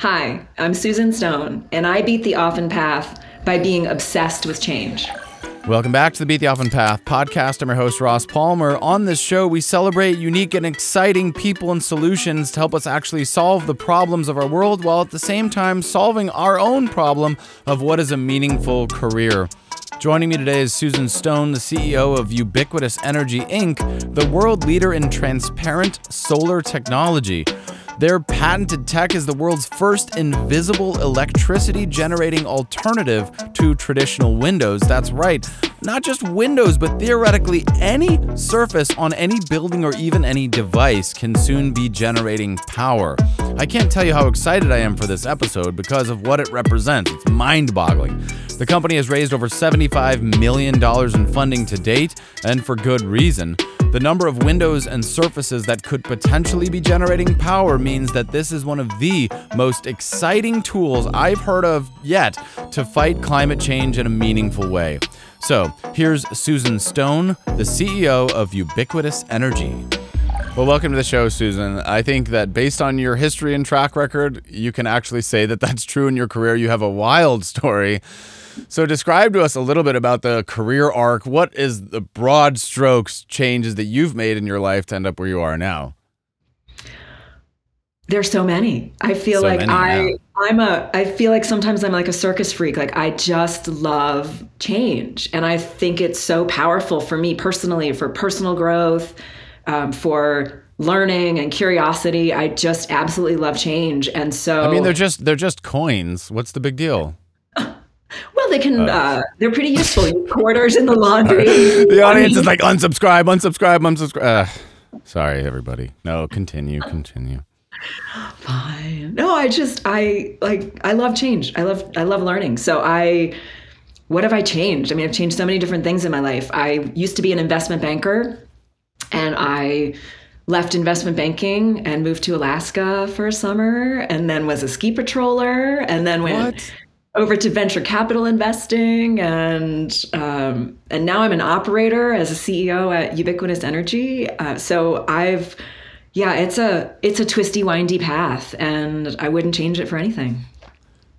Hi, I'm Susan Stone, and I beat the often path by being obsessed with change. Welcome back to the Beat the Often Path podcast. I'm your host, Ross Palmer. On this show, we celebrate unique and exciting people and solutions to help us actually solve the problems of our world while at the same time solving our own problem of what is a meaningful career. Joining me today is Susan Stone, the CEO of Ubiquitous Energy Inc., the world leader in transparent solar technology. Their patented tech is the world's first invisible electricity generating alternative to traditional windows. That's right, not just windows, but theoretically any surface on any building or even any device can soon be generating power. I can't tell you how excited I am for this episode because of what it represents. It's mind boggling. The company has raised over $75 million in funding to date, and for good reason. The number of windows and surfaces that could potentially be generating power means that this is one of the most exciting tools I've heard of yet to fight climate change in a meaningful way. So, here's Susan Stone, the CEO of Ubiquitous Energy. Well, welcome to the show, Susan. I think that based on your history and track record, you can actually say that that's true in your career. You have a wild story. So, describe to us a little bit about the career arc. What is the broad strokes changes that you've made in your life to end up where you are now? There's so many. I feel So like many, I yeah. I'm a I feel like sometimes I'm like a circus freak. Like I just love change, and I think it's so powerful for me personally for personal growth, um, for learning and curiosity. I just absolutely love change, and so I mean, they're just they're just coins. What's the big deal? They can uh, they're pretty useful. Quarters in the laundry. The audience is like unsubscribe, unsubscribe, unsubscribe. Uh, sorry, everybody. No, continue, continue. fine. No, I just I like I love change. I love I love learning. So I what have I changed? I mean, I've changed so many different things in my life. I used to be an investment banker and I left investment banking and moved to Alaska for a summer and then was a ski patroller and then went What? Over to venture capital investing and um, and now I'm an operator as a CEO at Ubiquitous Energy. Uh, so I've yeah, it's a it's a twisty, windy path, and I wouldn't change it for anything.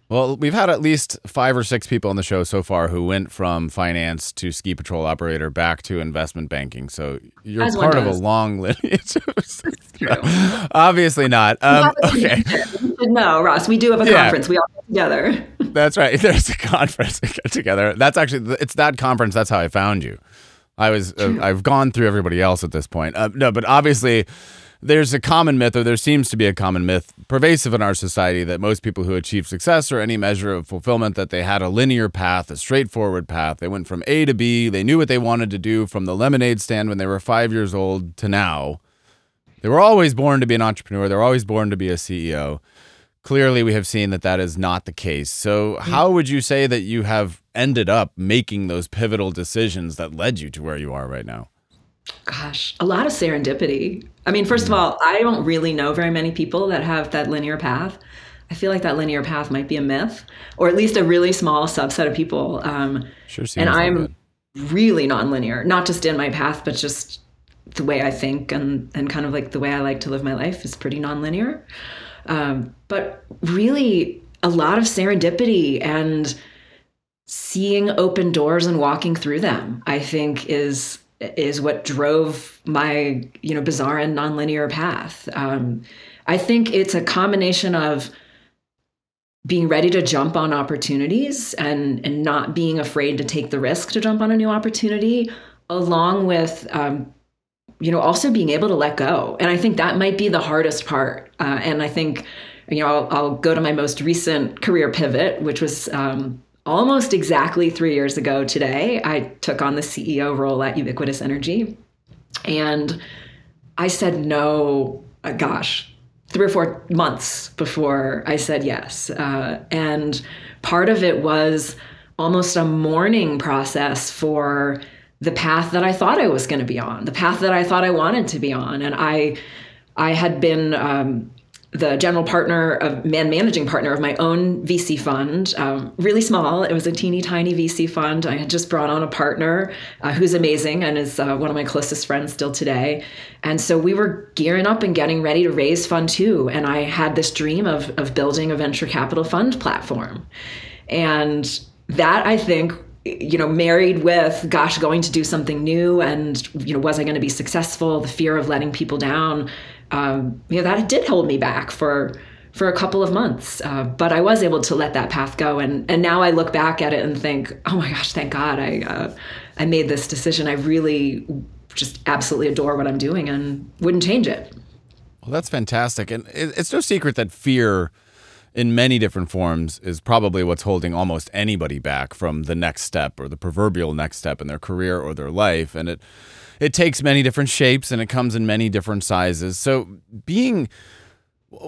Well, we've had at least five or six people on the show so far who went from finance to ski patrol operator back to investment banking. So you're As part of a long lineage. Obviously not. Um, okay, No, Ross, we do have a Yeah. conference. We all get together. that's right. There's a conference to get together. That's actually it's that conference. That's how I found you. I was uh, I've gone through everybody else at this point. Uh, no, but obviously there's a common myth, or there seems to be a common myth pervasive in our society that most people who achieve success or any measure of fulfillment that they had a linear path, a straightforward path. They went from A to B. They knew what they wanted to do from the lemonade stand when they were five years old to now. They were always born to be an entrepreneur. They were always born to be a CEO. Clearly, we have seen that that is not the case. So, mm. how would you say that you have ended up making those pivotal decisions that led you to where you are right now? Gosh, a lot of serendipity. I mean, first of all, I don't really know very many people that have that linear path. I feel like that linear path might be a myth, or at least a really small subset of people. Um, Sure and I'm it. really nonlinear, not just in my path, but just the way I think and and kind of like the way I like to live my life is pretty nonlinear. Um, but really, a lot of serendipity and seeing open doors and walking through them. I think is is what drove my you know bizarre and nonlinear path. Um, I think it's a combination of being ready to jump on opportunities and and not being afraid to take the risk to jump on a new opportunity along with um, you know also being able to let go and i think that might be the hardest part uh, and i think you know I'll, I'll go to my most recent career pivot which was um, almost exactly three years ago today i took on the ceo role at ubiquitous energy and i said no uh, gosh three or four months before I said yes. Uh, and part of it was almost a mourning process for the path that I thought I was going to be on, the path that I thought I wanted to be on. And I, I had been um, the general partner of man managing partner of my own VC fund, um, really small. It was a teeny tiny VC fund. I had just brought on a partner uh, who's amazing and is uh, one of my closest friends still today. And so we were gearing up and getting ready to raise fund two. And I had this dream of, of building a venture capital fund platform. And that I think you know married with gosh going to do something new and you know was i going to be successful the fear of letting people down um, you know that did hold me back for for a couple of months uh, but i was able to let that path go. And and now i look back at it and think oh my gosh thank god i uh, i made this decision. I really just absolutely adore what i'm doing and wouldn't change it. Well that's fantastic. And it's no secret that fear in many different forms is probably what's holding almost anybody back from the next step or the proverbial next step in their career or their life. And it it takes many different shapes and it comes in many different sizes. So being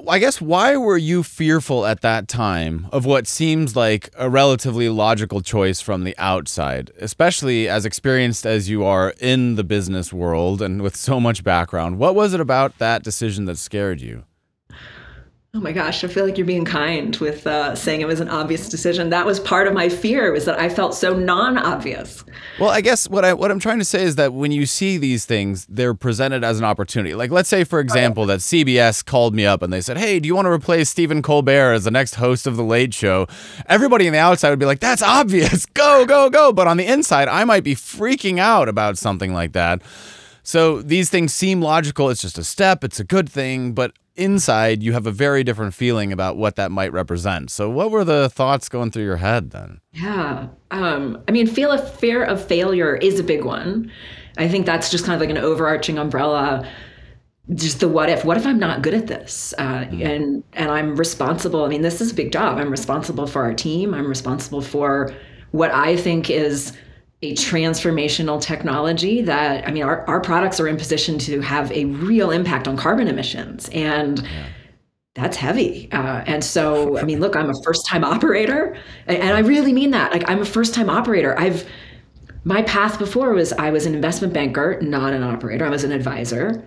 I guess why were you fearful at that time of what seems like a relatively logical choice from the outside, especially as experienced as you are in the business world and with so much background? What was it about that decision that scared you? Oh my gosh, I feel like you're being kind with uh, saying it was an obvious decision. That was part of my fear was that I felt so non-obvious. Well, I guess what I what I'm trying to say is that when you see these things, they're presented as an opportunity. Like let's say for example that CBS called me up and they said, "Hey, do you want to replace Stephen Colbert as the next host of the Late Show?" Everybody on the outside would be like, "That's obvious. Go, go, go." But on the inside, I might be freaking out about something like that. So these things seem logical. It's just a step. It's a good thing, but inside you have a very different feeling about what that might represent. So what were the thoughts going through your head then? Yeah. Um, I mean, feel a fear of failure is a big one. I think that's just kind of like an overarching umbrella. Just the what if? What if I'm not good at this? Uh, mm. And and I'm responsible. I mean, this is a big job. I'm responsible for our team. I'm responsible for what I think is a transformational technology that I mean our, our products are in position to have a real impact on carbon emissions and yeah. that's heavy. Uh, and so I mean look I'm a first time operator and, I really mean that. Like I'm a first time operator. I've my path before was I was an investment banker not an operator. I was an advisor.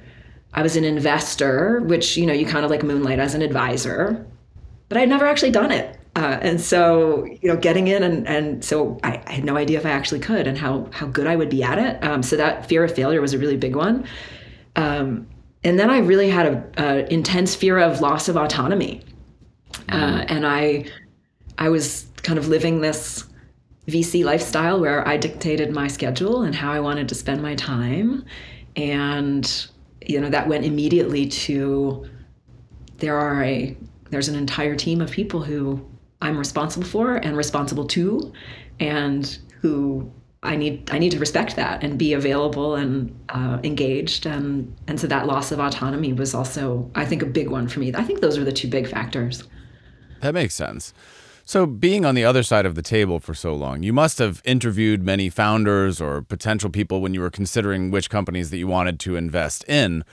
I was an investor which you know you kind of like moonlight as an advisor but I'd never actually done it uh, and so, you know, getting in and, and so I, I, had no idea if I actually could and how, how good I would be at it. Um, so that fear of failure was a really big one. Um, and then I really had a, a, intense fear of loss of autonomy. Uh, mm-hmm. and I, I was kind of living this VC lifestyle where I dictated my schedule and how I wanted to spend my time. And, you know, that went immediately to there are a, there's an entire team of people who I'm responsible for and responsible to, and who I need I need to respect that and be available and uh, engaged and and so that loss of autonomy was also I think a big one for me. I think those are the two big factors. That makes sense. So being on the other side of the table for so long, you must have interviewed many founders or potential people when you were considering which companies that you wanted to invest in.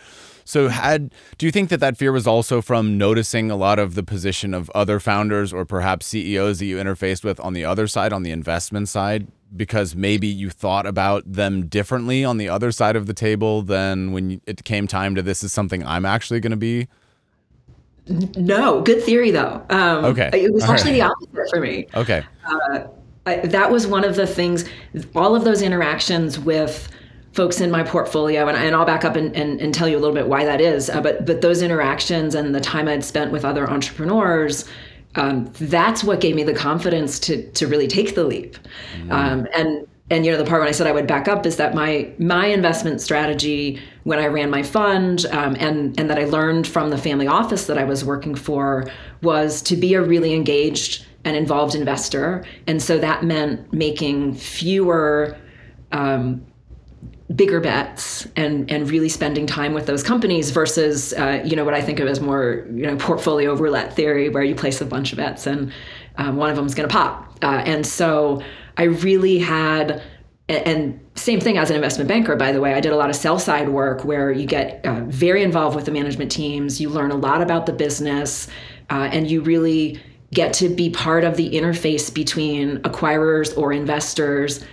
So had do you think that that fear was also from noticing a lot of the position of other founders or perhaps CEOs that you interfaced with on the other side on the investment side because maybe you thought about them differently on the other side of the table than when it came time to this is something I'm actually going to be? No, good theory though. Um, okay, it was All actually right. the opposite for me. Okay, uh, I, that was one of the things. All of those interactions with folks in my portfolio, and, and I'll back up and, and, and, tell you a little bit why that is. Uh, but but those interactions and the time I'd spent with other entrepreneurs, um, that's what gave me the confidence to to really take the leap. Mm. Um, and and you know the part when I said I would back up is that my my investment strategy when I ran my fund um, and and that I learned from the family office that I was working for was to be a really engaged and involved investor, and so that meant making fewer um, bigger bets and and really spending time with those companies versus uh, you know what I think of as more you know portfolio roulette theory where you place a bunch of bets and um, one of them is going to pop. Uh, and so I really had and same thing as an investment banker by the way i did a lot of sell side work where you get uh, very involved with the management teams you learn a lot about the business uh, and you really get to be part of the interface between acquirers or investors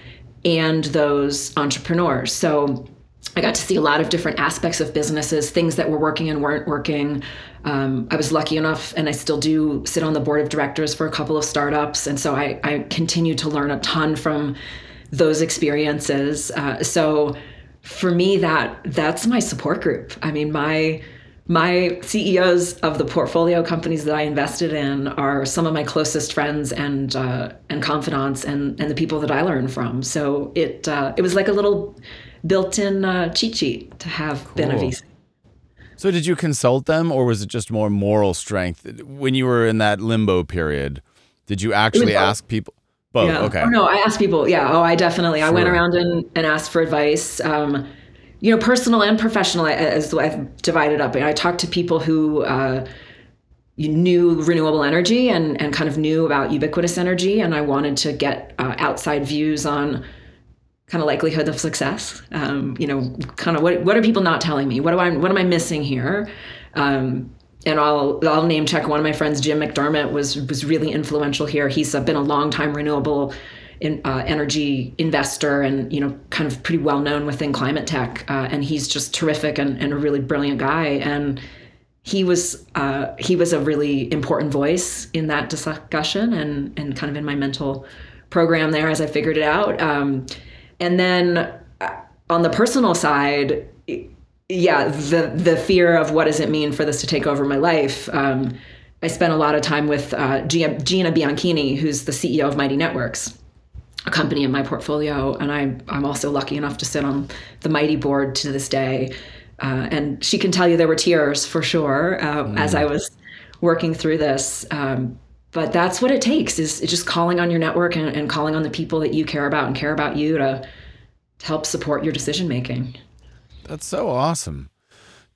and those entrepreneurs. So I got to see a lot of different aspects of businesses, things that were working and weren't working. Um, I was lucky enough, and I still do sit on the board of directors for a couple of startups. And so I, I continue to learn a ton from those experiences. Uh, so for me, that that's my support group. I mean, my my CEOs of the portfolio companies that I invested in are some of my closest friends and uh, and confidants and and the people that I learn from. So it uh, it was like a little built-in uh, cheat sheet to have cool. been a VC. So did you consult them, or was it just more moral strength when you were in that limbo period? Did you actually ask people? Both. Yeah. Okay. Oh, no, I asked people. Yeah. Oh, I definitely. Sure. I went around and, and asked for advice. Um, you know, personal and professional, as I've divided up. I talked to people who uh, knew renewable energy and, and kind of knew about ubiquitous energy, and I wanted to get uh, outside views on kind of likelihood of success. Um, you know, kind of what what are people not telling me? What do I what am I missing here? Um, and I'll I'll name check one of my friends, Jim McDermott, was was really influential here. He's been a long time renewable in, uh, energy investor and you know kind of pretty well known within climate tech, uh, and he's just terrific and, and a really brilliant guy. And he was uh, he was a really important voice in that discussion and and kind of in my mental program there as I figured it out. Um, and then uh, on the personal side, yeah, the the fear of what does it mean for this to take over my life. Um, I spent a lot of time with uh, Gina, Gina Bianchini, who's the CEO of Mighty Networks, a company in my portfolio, and I'm I'm also lucky enough to sit on the Mighty board to this day. Uh, and she can tell you there were tears for sure uh, mm. as I was working through this. Um, but that's what it takes is just calling on your network and, and calling on the people that you care about and care about you to, to help support your decision making. That's so awesome.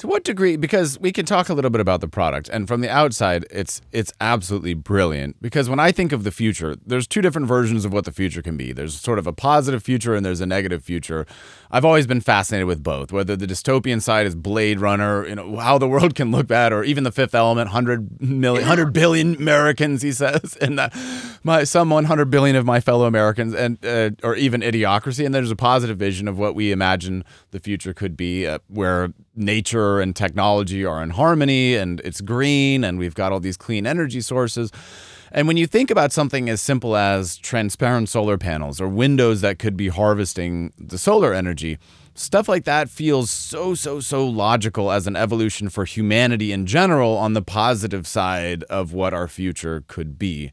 To what degree? Because we can talk a little bit about the product, and from the outside, it's it's absolutely brilliant. Because when I think of the future, there's two different versions of what the future can be. There's sort of a positive future, and there's a negative future. I've always been fascinated with both. Whether the dystopian side is Blade Runner, you know, how the world can look bad, or even the Fifth Element, hundred million, hundred billion Americans, he says, and that my some 100 billion of my fellow Americans, and uh, or even Idiocracy. And there's a positive vision of what we imagine the future could be, uh, where nature and technology are in harmony and it's green and we've got all these clean energy sources. And when you think about something as simple as transparent solar panels or windows that could be harvesting the solar energy, stuff like that feels so, so, so logical as an evolution for humanity in general on the positive side of what our future could be.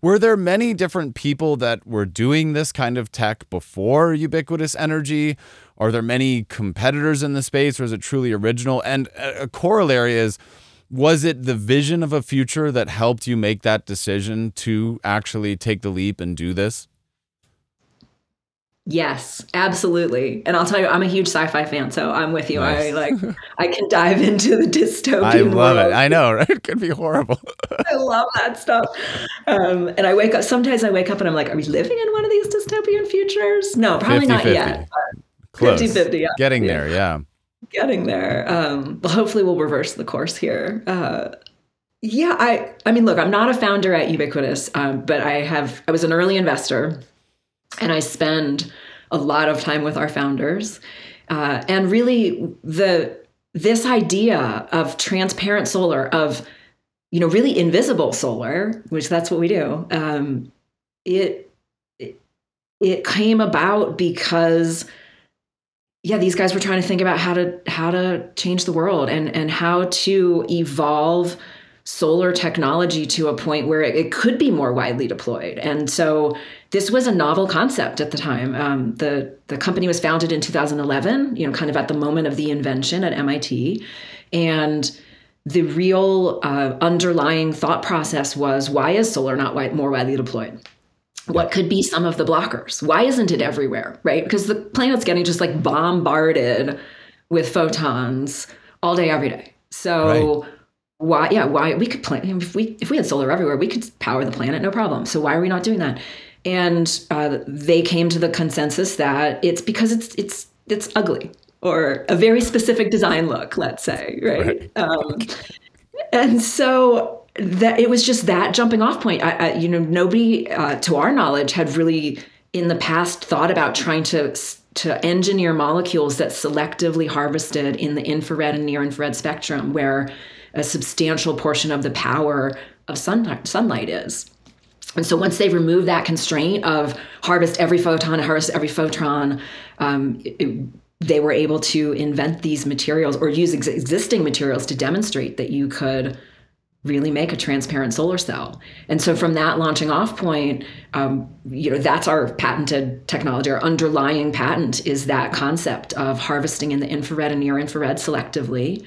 Were there many different people that were doing this kind of tech before ubiquitous energy? Are there many competitors in the space, or is it truly original? And a corollary is, was it the vision of a future that helped you make that decision to actually take the leap and do this? Yes, absolutely. And I'll tell you, I'm a huge sci-fi fan, so I'm with you. Nice. I like I can dive into the dystopian. I love world. it. I know, right? It could be horrible. I love that stuff. Um, and I wake up. Sometimes I wake up and I'm like, "Are we living in one of these dystopian futures?" No, probably 50, not 50. yet. Close. 50 50. Yeah. Getting there, yeah. Getting there. Um, hopefully we'll reverse the course here. Uh, yeah, I I mean, look, I'm not a founder at Ubiquitous, um, but I have I was an early investor, and I spend a lot of time with our founders, uh, and really the this idea of transparent solar of you know really invisible solar, which that's what we do. Um, it, it it came about because yeah these guys were trying to think about how to how to change the world and and how to evolve solar technology to a point where it, it could be more widely deployed. And so this was a novel concept at the time. Um, the the company was founded in 2011 you know kind of at the moment of the invention at mit and the real uh, underlying thought process was why is solar not more widely deployed what could be some of the blockers. Why isn't it everywhere right? Because the planet's getting just like bombarded with photons all day every day. So right. why yeah why we could plan if we if we had solar everywhere we could power the planet no problem. So why are we not doing that? And uh, they came to the consensus that it's because it's it's it's ugly or a very specific design look let's say right, right. Um, and so that it was just that jumping off point. I, I, you know, nobody, uh, to our knowledge, had really in the past thought about trying to to engineer molecules that selectively harvested in the infrared and near infrared spectrum, where a substantial portion of the power of sun, sunlight is. And so once they remove that constraint of harvest every photon, harvest every photon, um, it, they were able to invent these materials or use ex- existing materials to demonstrate that you could really make a transparent solar cell. And so from that launching off point, um, you know, that's our patented technology. Our underlying patent is that concept of harvesting in the infrared and near infrared selectively.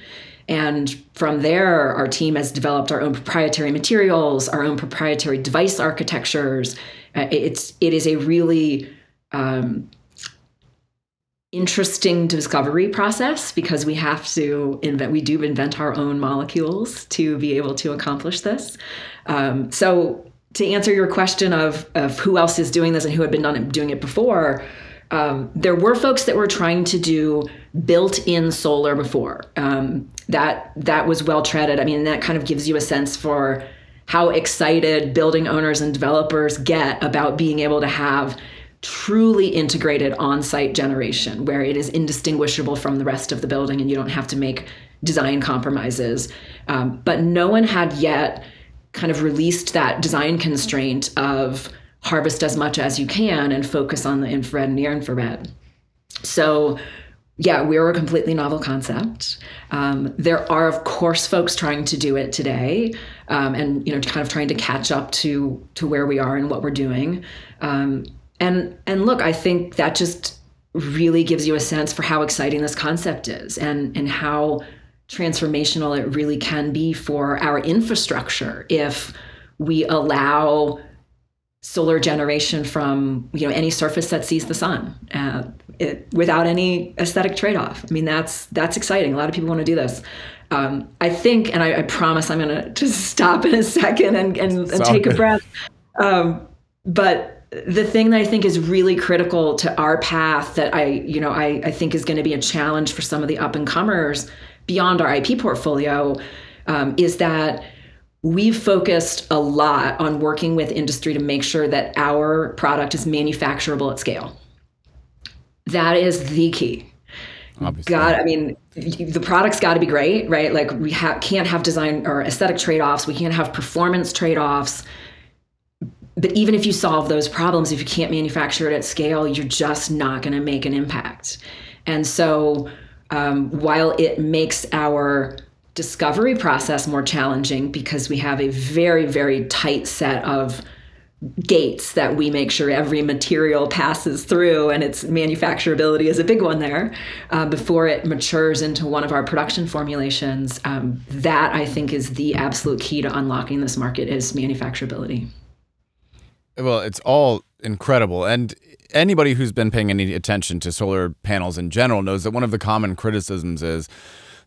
And from there, our team has developed our own proprietary materials, our own proprietary device architectures. Uh, it's it is a really um, interesting discovery process because we have to invent we do invent our own molecules to be able to accomplish this. Um, so to answer your question of, of who else is doing this and who had been done, doing it before um, there were folks that were trying to do built-in solar before. Um, that that was well treaded. I mean that kind of gives you a sense for how excited building owners and developers get about being able to have truly integrated on-site generation where it is indistinguishable from the rest of the building and you don't have to make design compromises um, but no one had yet kind of released that design constraint of harvest as much as you can and focus on the infrared and near infrared so yeah, we're a completely novel concept. Um, there are, of course, folks trying to do it today, um, and you know, kind of trying to catch up to to where we are and what we're doing. Um, and and look i think that just really gives you a sense for how exciting this concept is and and how transformational it really can be for our infrastructure if we allow solar generation from you know any surface that sees the sun uh, it, without any aesthetic trade-off. I mean that's that's exciting. A lot of people want to do this. Um, i think and I, I promise i'm going to just stop in a second and, and, and take a breath. Um, but the thing that I think is really critical to our path that I, you know, I, I think is going to be a challenge for some of the up and comers beyond our IP portfolio um, is that we've focused a lot on working with industry to make sure that our product is manufacturable at scale. That is the key. Obviously. God, I mean, the product's got to be great, right? Like we ha- can't have design or aesthetic trade offs. We can't have performance trade offs but even if you solve those problems, if you can't manufacture it at scale, you're just not going to make an impact. And so, um, while it makes our discovery process more challenging because we have a very, very tight set of gates that we make sure every material passes through, and its manufacturability is a big one there uh, before it matures into one of our production formulations. Um, that I think is the absolute key to unlocking this market is manufacturability. Well, it's all incredible. And anybody who's been paying any attention to solar panels in general knows that one of the common criticisms is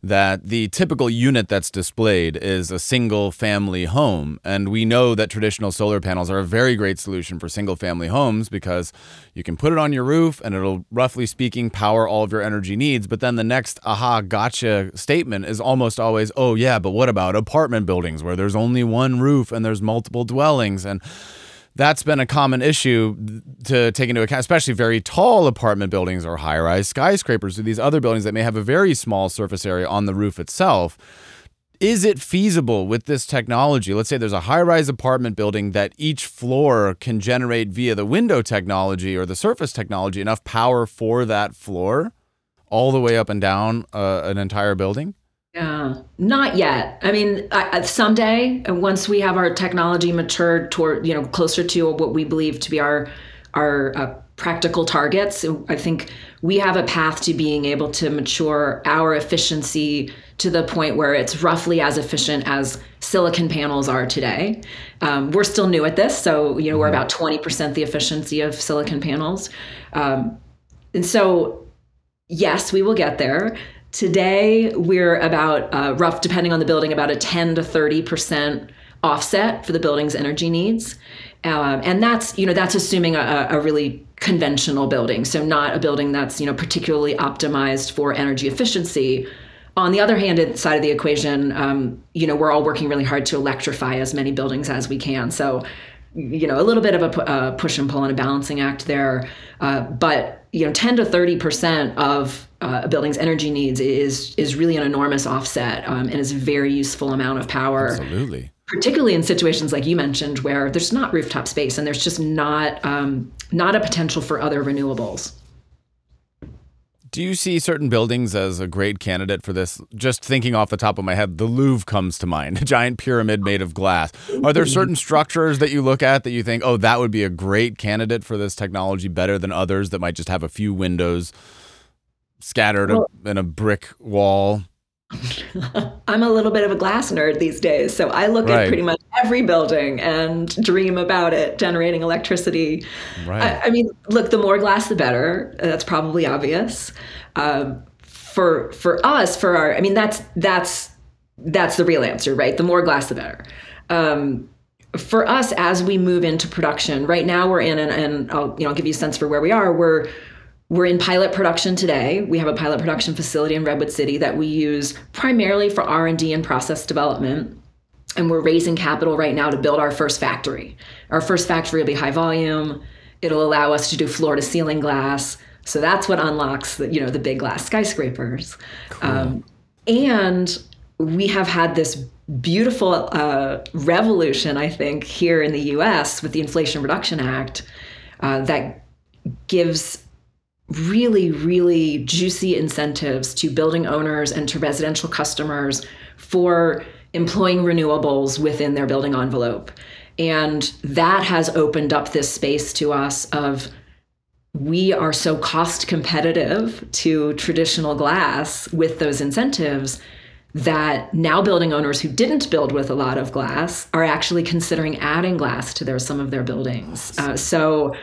that the typical unit that's displayed is a single family home. And we know that traditional solar panels are a very great solution for single family homes because you can put it on your roof and it'll, roughly speaking, power all of your energy needs. But then the next aha gotcha statement is almost always, oh, yeah, but what about apartment buildings where there's only one roof and there's multiple dwellings? And that's been a common issue to take into account, especially very tall apartment buildings or high rise skyscrapers or these other buildings that may have a very small surface area on the roof itself. Is it feasible with this technology? Let's say there's a high rise apartment building that each floor can generate via the window technology or the surface technology enough power for that floor all the way up and down uh, an entire building? Yeah, not yet. I mean, I, someday, uh, once we have our technology matured toward, you know, closer to what we believe to be our our uh, practical targets, I think we have a path to being able to mature our efficiency to the point where it's roughly as efficient as silicon panels are today. Um, we're still new at this, so you know we're mm-hmm. about twenty percent the efficiency of silicon panels, um, and so yes, we will get there. Today, we're about uh, rough, depending on the building, about a 10 to 30% offset for the building's energy needs. Um, and that's, you know, that's assuming a, a really conventional building. So not a building that's, you know, particularly optimized for energy efficiency. On the other hand, side of the equation, um, you know, we're all working really hard to electrify as many buildings as we can. So you know, a little bit of a, a push and pull and a balancing act there. Uh, but you know, 10 to 30 percent of uh, a building's energy needs is is really an enormous offset um, and is a very useful amount of power. Absolutely. Particularly in situations like you mentioned, where there's not rooftop space and there's just not um, not a potential for other renewables. Do you see certain buildings as a great candidate for this? Just thinking off the top of my head, the Louvre comes to mind, a giant pyramid made of glass. Are there certain structures that you look at that you think, oh, that would be a great candidate for this technology better than others that might just have a few windows scattered well, in a brick wall? I'm a little bit of a glass nerd these days, so I look right. at pretty much every building and dream about it generating electricity. Right. I, I mean, look, the more glass, the better. That's probably obvious. Um, for for us, for our, I mean, that's that's that's the real answer, right? The more glass, the better. Um, for us, as we move into production, right now we're in, and, and I'll you know I'll give you a sense for where we are. We're we're in pilot production today. We have a pilot production facility in Redwood City that we use primarily for R&D and process development. And we're raising capital right now to build our first factory. Our first factory will be high volume. It'll allow us to do floor to ceiling glass. So that's what unlocks the, you know, the big glass skyscrapers. Cool. Um, and we have had this beautiful uh, revolution, I think, here in the US with the Inflation Reduction Act uh, that gives really, really juicy incentives to building owners and to residential customers for employing renewables within their building envelope. And that has opened up this space to us of we are so cost competitive to traditional glass with those incentives that now building owners who didn't build with a lot of glass are actually considering adding glass to their some of their buildings. Uh, so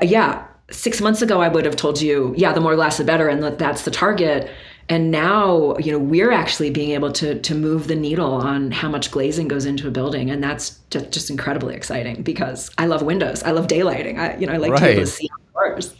yeah, six months ago, I would have told you, yeah, the more glass, the better, and that's the target. And now, you know, we're actually being able to to move the needle on how much glazing goes into a building, and that's just, just incredibly exciting because I love windows, I love daylighting, I you know, I like right. to be able to see outdoors.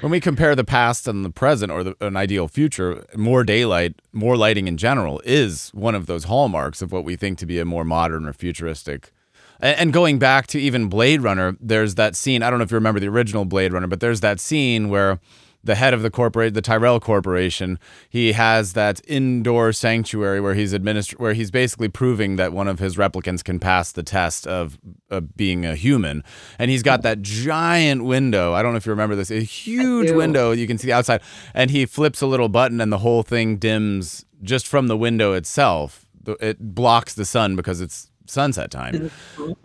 When we compare the past and the present, or the, an ideal future, more daylight, more lighting in general, is one of those hallmarks of what we think to be a more modern or futuristic and going back to even Blade Runner, there's that scene. I don't know if you remember the original Blade Runner, but there's that scene where the head of the corporate, the Tyrell Corporation, he has that indoor sanctuary where he's administ- where he's basically proving that one of his replicants can pass the test of, of being a human, and he's got that giant window. I don't know if you remember this, a huge window you can see the outside, and he flips a little button, and the whole thing dims just from the window itself. It blocks the sun because it's sunset time.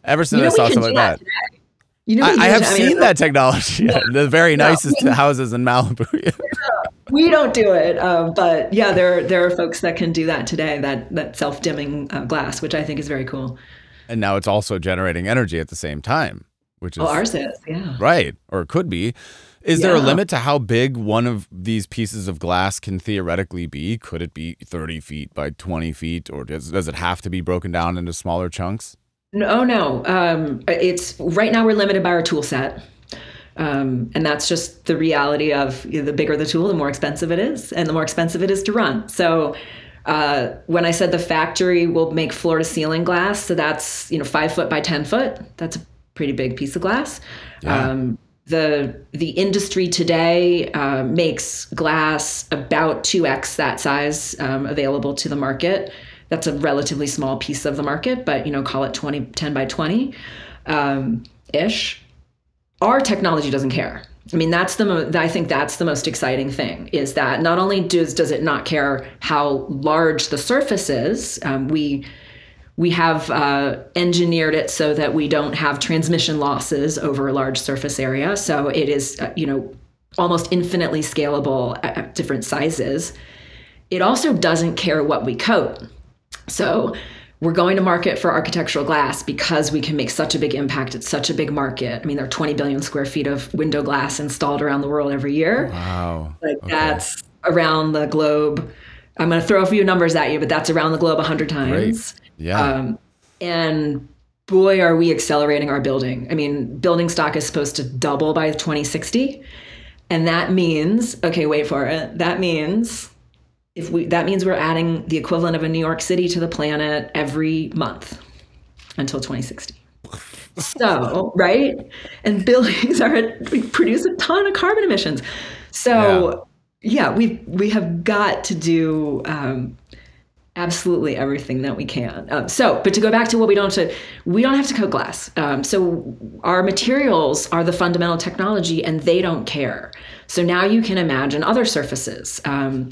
Ever since you know I saw something like that. that you know, I, I have I mean, seen that technology. Yeah. the very nicest yeah. houses in Malibu. we don't do it, um, but yeah, there there are folks that can do that today. That that self dimming uh, glass, which I think is very cool. And now it's also generating energy at the same time, which is well, ours is yeah right, or it could be. Is yeah. there a limit to how big one of these pieces of glass can theoretically be? Could it be 30 feet by 20 feet, or does, does it have to be broken down into smaller chunks? No, no. Um, it's right now we're limited by our tool set. Um, and that's just the reality of you know, the bigger the tool, the more expensive it is, and the more expensive it is to run. So uh, when I said the factory will make floor to ceiling glass, so that's you know five foot by ten foot. That's a pretty big piece of glass. Yeah. Um, the the industry today uh, makes glass about 2x that size um, available to the market. That's a relatively small piece of the market but you know call it 20 10 by 20 um, ish. Our technology doesn't care. I mean that's the mo- i think that's the most exciting thing is that not only does does it not care how large the surface is um, we we have uh, engineered it so that we don't have transmission losses over a large surface area. So it is, uh, you know, almost infinitely scalable at, at different sizes. It also doesn't care what we coat. So we're going to market for architectural glass because we can make such a big impact at such a big market. I mean, there are 20 billion square feet of window glass installed around the world every year. Wow. Like okay. that's around the globe. I'm going to throw a few numbers at you, but that's around the globe 100 times. Great. Yeah. Um, and boy, are we accelerating our building. I mean, building stock is supposed to double by 2060. And that means, okay, wait for it. That means if we that means we're adding the equivalent of a New York City to the planet every month until 2060. so, right? And buildings are produce a ton of carbon emissions. So, yeah, yeah we we have got to do um, absolutely everything that we can. Um, so, but to go back to what we don't have to, we don't have to coat glass. Um, so our materials are the fundamental technology, and they don't care. So now you can imagine other surfaces. Um,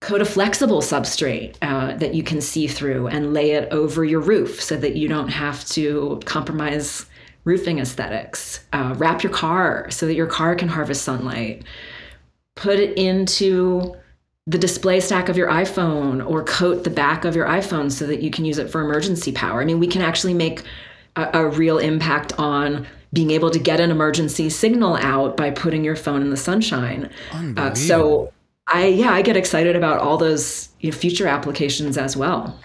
coat a flexible substrate uh, that you can see through and lay it over your roof so that you don't have to compromise roofing aesthetics. Uh, wrap your car so that your car can harvest sunlight. Put it into the display stack of your iPhone or coat the back of your iPhone so that you can use it for emergency power. I mean, we can actually make a, a real impact on being able to get an emergency signal out by putting your phone in the sunshine. Uh, so I yeah, I get excited about all those you know, future applications as well.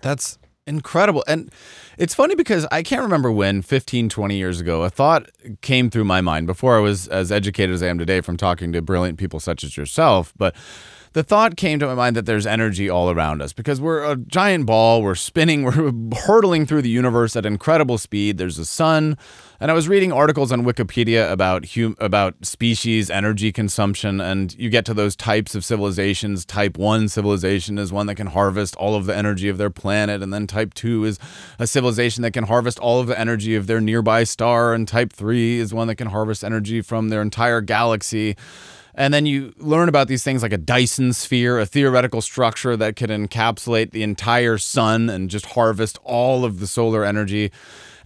That's incredible. And it's funny because I can't remember when 15, 20 years ago, a thought came through my mind before I was as educated as I am today from talking to brilliant people such as yourself. But the thought came to my mind that there's energy all around us because we're a giant ball, we're spinning, we're hurtling through the universe at incredible speed. There's a sun, and I was reading articles on Wikipedia about hum- about species energy consumption, and you get to those types of civilizations. Type one civilization is one that can harvest all of the energy of their planet, and then type two is a civilization that can harvest all of the energy of their nearby star, and type three is one that can harvest energy from their entire galaxy. And then you learn about these things like a Dyson sphere, a theoretical structure that could encapsulate the entire sun and just harvest all of the solar energy.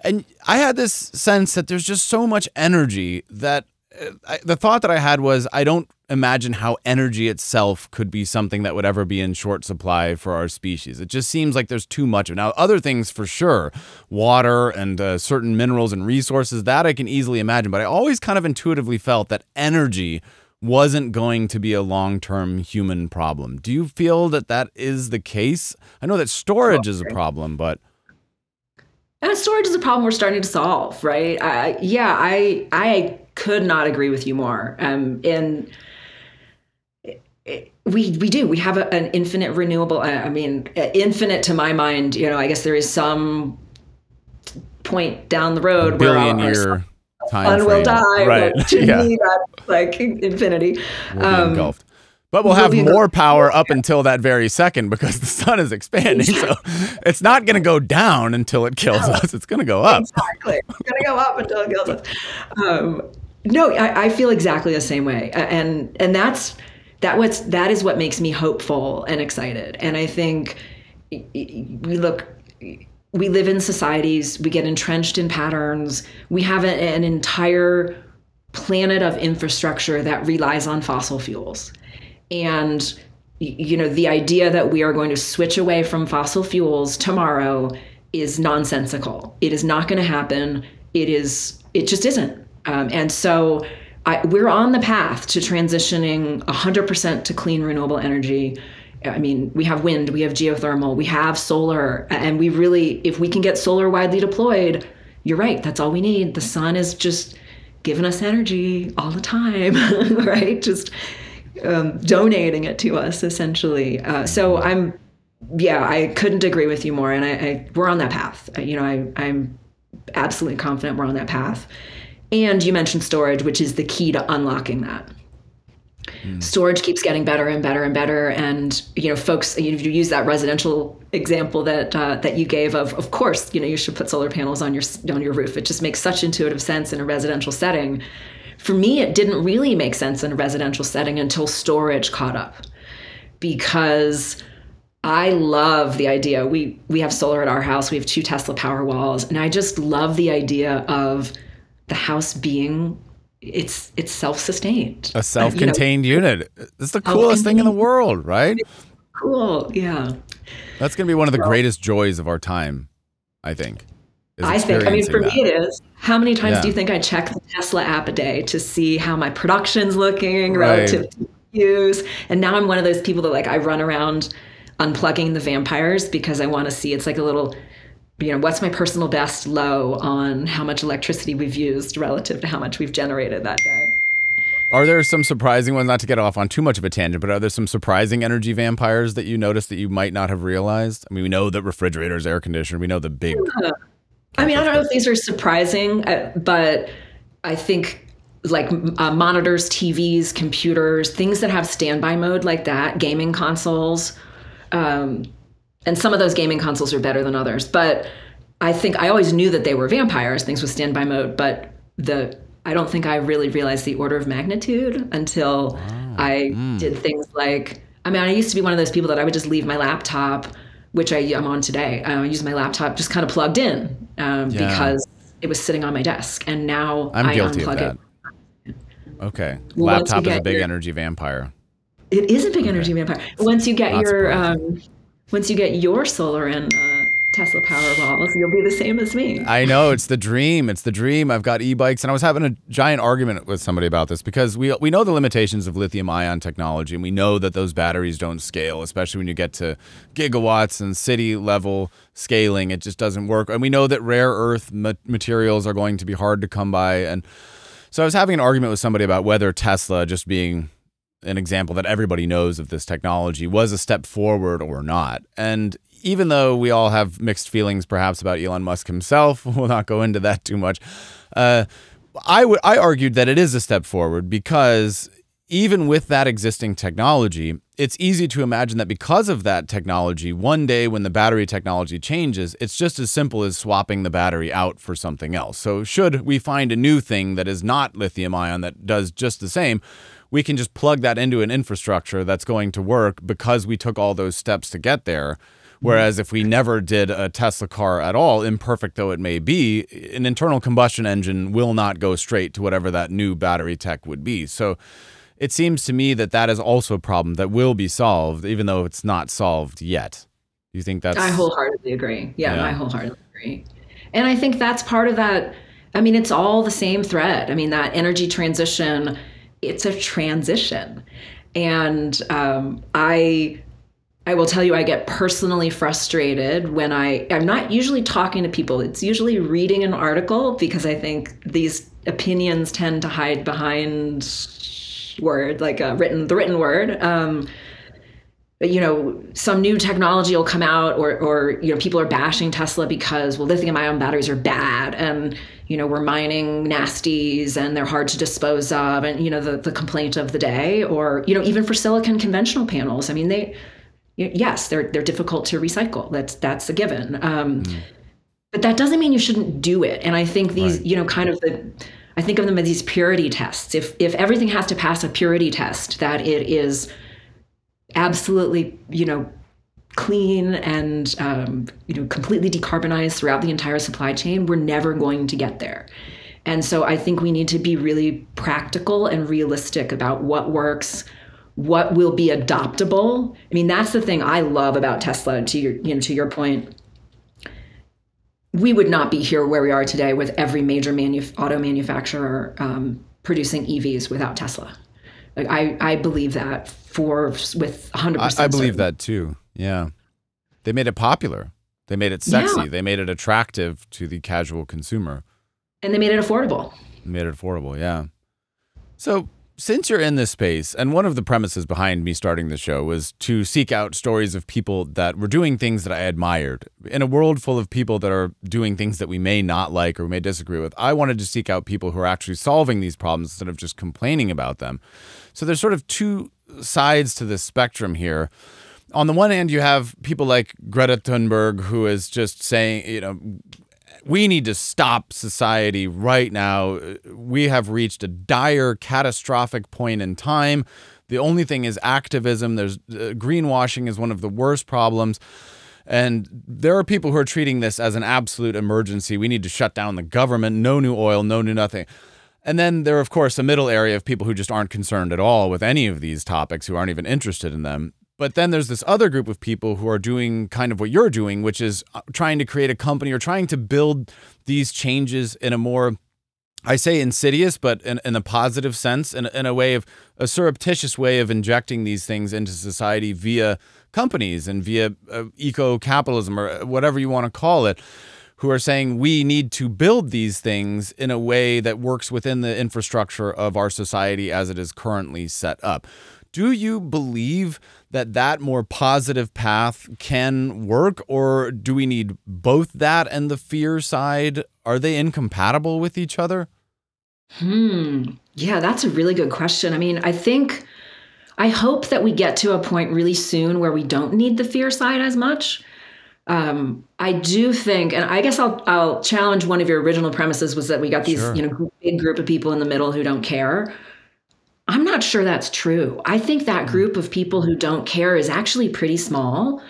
And I had this sense that there's just so much energy that uh, I, the thought that I had was I don't imagine how energy itself could be something that would ever be in short supply for our species. It just seems like there's too much of. Now, other things for sure, water and uh, certain minerals and resources that I can easily imagine. But I always kind of intuitively felt that energy wasn't going to be a long term human problem. Do you feel that that is the case? I know that storage is a problem, but. And storage is a problem we're starting to solve, right? I, yeah, I I could not agree with you more. Um, and we we do we have a, an infinite renewable. Uh, I mean, uh, infinite to my mind. You know, I guess there is some point down the road billion where our, year time frame. will die. Right. But to yeah. me, that's like infinity. We'll um, engulfed. But we'll have more power up until that very second because the sun is expanding. So it's not going to go down until it kills us. It's going to go up. Exactly. It's going to go up until it kills us. Um, no, I, I, feel exactly the same way, and and that's that what's that is what makes me hopeful and excited. And I think we look we live in societies, we get entrenched in patterns, we have an entire planet of infrastructure that relies on fossil fuels. And you know, the idea that we are going to switch away from fossil fuels tomorrow is nonsensical. It is not going to happen. It is it just isn't. Um, and so I, we're on the path to transitioning 100% to clean renewable energy I mean, we have wind, we have geothermal, we have solar, and we really, if we can get solar widely deployed, you're right, that's all we need. The sun is just giving us energy all the time, right? Just um, donating it to us essentially. Uh, so I'm, yeah, I couldn't agree with you more. And I, I we're on that path. You know, I, I'm absolutely confident we're on that path. And you mentioned storage, which is the key to unlocking that. Mm. Storage keeps getting better and better and better, and you know, folks, you, you use that residential example that uh, that you gave of, of course, you know, you should put solar panels on your on your roof. It just makes such intuitive sense in a residential setting. For me, it didn't really make sense in a residential setting until storage caught up, because I love the idea. We we have solar at our house. We have two Tesla Powerwalls, and I just love the idea of the house being it's it's self-sustained. A self-contained you know, unit. It's the oh, coolest thing in the world, right? Cool. Yeah. That's going to be one of the greatest joys of our time, I think. I think. I mean, for that. me, it is. How many times yeah. do you think I check the Tesla app a day to see how my production's looking right. relative to use? And now I'm one of those people that like I run around unplugging the vampires because I want to see. It's like a little you know, what's my personal best low on how much electricity we've used relative to how much we've generated that day. Are there some surprising ones, not to get off on too much of a tangent, but are there some surprising energy vampires that you noticed that you might not have realized? I mean, we know that refrigerators, air conditioner, we know the big. I mean, I don't know if these are surprising, uh, but I think like uh, monitors, TVs, computers, things that have standby mode like that, gaming consoles, um, and some of those gaming consoles are better than others. But I think I always knew that they were vampires, things with standby mode, but the I don't think I really realized the order of magnitude until wow. I mm. did things like I mean, I used to be one of those people that I would just leave my laptop, which I am on today. I use my laptop just kind of plugged in um, yeah. because it was sitting on my desk, and now I'm I guilty of that. It. Okay, laptop is a big your, energy vampire. It is a big okay. energy vampire. Once you get Not your um, once you get your solar and uh, Tesla Powerwalls, you'll be the same as me. I know it's the dream. It's the dream. I've got e-bikes, and I was having a giant argument with somebody about this because we we know the limitations of lithium-ion technology, and we know that those batteries don't scale, especially when you get to gigawatts and city level scaling. It just doesn't work, and we know that rare earth ma- materials are going to be hard to come by. And so I was having an argument with somebody about whether Tesla, just being an example that everybody knows of this technology was a step forward or not. And even though we all have mixed feelings perhaps about Elon Musk himself, we'll not go into that too much. Uh, I, argued that it is a step forward because even with that existing technology, it's easy to imagine that because of that technology, one day when the battery technology changes, it's just as simple as swapping the battery out for something else. So, should we find a new thing that is not lithium ion that does just the same, we can just plug that into an infrastructure that's going to work because we took all those steps to get there. Whereas if we never did a Tesla car at all, imperfect though it may be, an internal combustion engine will not go straight to whatever that new battery tech would be. So it seems to me that that is also a problem that will be solved, even though it's not solved yet. Do you think that's? I wholeheartedly agree. Yeah, yeah. I wholeheartedly agree. And I think that's part of that. I mean, it's all the same thread. I mean, that energy transition it's a transition. And um, I I will tell you, I get personally frustrated when I, I'm not usually talking to people. It's usually reading an article because I think these opinions tend to hide behind word, like a written, the written word. Um, you know, some new technology will come out or, or, you know, people are bashing Tesla because, well, lithium ion batteries are bad. And, you know, we're mining nasties and they're hard to dispose of. And, you know, the, the complaint of the day or, you know, even for silicon conventional panels, I mean, they, yes, they're, they're difficult to recycle. That's, that's a given. Um, mm. But that doesn't mean you shouldn't do it. And I think these, right. you know, kind of the, I think of them as these purity tests. If, if everything has to pass a purity test, that it is, absolutely, you know, clean and um, you know completely decarbonized throughout the entire supply chain, we're never going to get there. And so I think we need to be really practical and realistic about what works, what will be adoptable. I mean, that's the thing I love about Tesla. To your, you know, to your point, we would not be here where we are today with every major manu- auto manufacturer um, producing EVs without Tesla. Like I, I believe that for with 100%. I, I believe that too. Yeah. They made it popular. They made it sexy. Yeah. They made it attractive to the casual consumer. And they made it affordable. They made it affordable, yeah. So since you're in this space, and one of the premises behind me starting the show was to seek out stories of people that were doing things that I admired. In a world full of people that are doing things that we may not like or may disagree with, I wanted to seek out people who are actually solving these problems instead of just complaining about them. So there's sort of two sides to this spectrum here. On the one hand, you have people like Greta Thunberg, who is just saying, you know, we need to stop society right now. We have reached a dire, catastrophic point in time. The only thing is activism. There's uh, greenwashing is one of the worst problems. And there are people who are treating this as an absolute emergency. We need to shut down the government. No new oil, no new nothing. And then there are, of course, a middle area of people who just aren't concerned at all with any of these topics, who aren't even interested in them. But then there's this other group of people who are doing kind of what you're doing, which is uh, trying to create a company or trying to build these changes in a more, I say insidious, but in, in a positive sense, in, in a way of a surreptitious way of injecting these things into society via companies and via uh, eco capitalism or uh, whatever you want to call it who are saying we need to build these things in a way that works within the infrastructure of our society as it is currently set up. Do you believe that that more positive path can work, or do we need both that and the fear side? Are they incompatible with each other? Hmm. Yeah, that's a really good question. I mean, I think, I hope that we get to a point really soon where we don't need the fear side as much. Um, I do think, and I guess I'll I'll challenge one of your original premises was that we got these Sure. you know big group of people in the middle who don't care. I'm not sure that's true. I think that group of people who don't care is actually pretty small.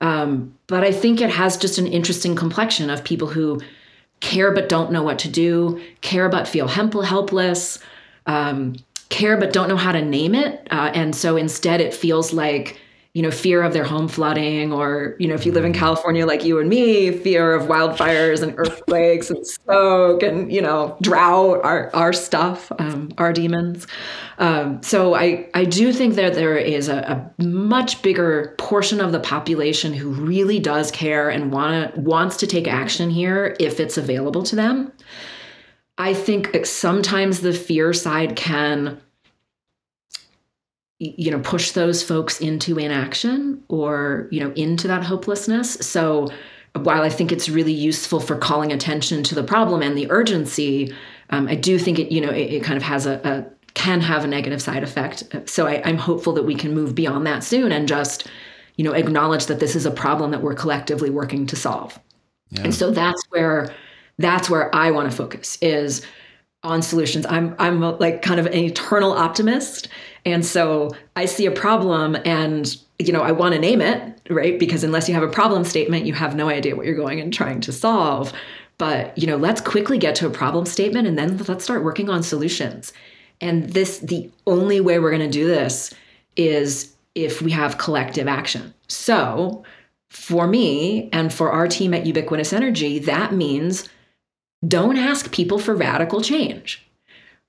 Um, but I think it has just an interesting complexion of people who care but don't know what to do, care but feel help- helpless, um, care but don't know how to name it. Uh, and so instead, it feels like, you know, fear of their home flooding, or, you know, if you live in California like you and me, fear of wildfires and earthquakes and smoke and, you know, drought, our, our stuff, um, our demons. Um, so I, I do think that there is a, a much bigger portion of the population who really does care and wanna, wants to take action here if it's available to them. I think sometimes the fear side can you know push those folks into inaction or you know into that hopelessness. So while i think it's really useful for calling attention to the problem and the urgency um, i do think it you know it, it kind of has a, a can have a negative side effect. So I, i'm hopeful that we can move beyond that soon and just you know acknowledge that this is a problem that we're collectively working to solve. And so that's where that's where I want to focus is on solutions. I'm I'm like kind of an eternal optimist, and so I see a problem and you know I want to name it right because unless you have a problem statement, you have no idea what you're going and trying to solve. But you know, let's quickly get to a problem statement and then let's start working on solutions. And this the only way we're going to do this is if we have collective action. So for me and for our team at Ubiquitous Energy, that means don't ask people for radical change.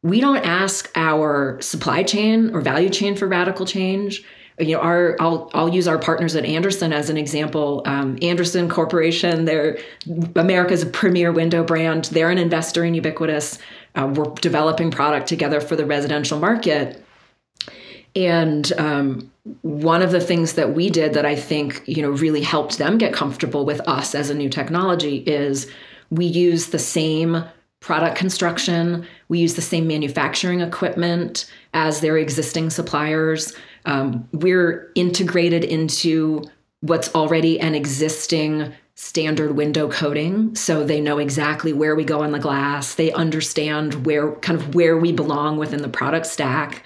We don't ask our supply chain or value chain for radical change. You know, our I'll I'll use our partners at Andersen as an example. Um, Andersen Corporation, they're America's premier window brand. They're an investor in Ubiquitous. Uh, we're developing product together for the residential market. And um, one of the things that we did that I think you know really helped them get comfortable with us as a new technology is we use the same product construction, we use the same manufacturing equipment as their existing suppliers. Um, we're integrated into what's already an existing standard window coating so they know exactly where we go on the glass. They understand where kind of where we belong within the product stack.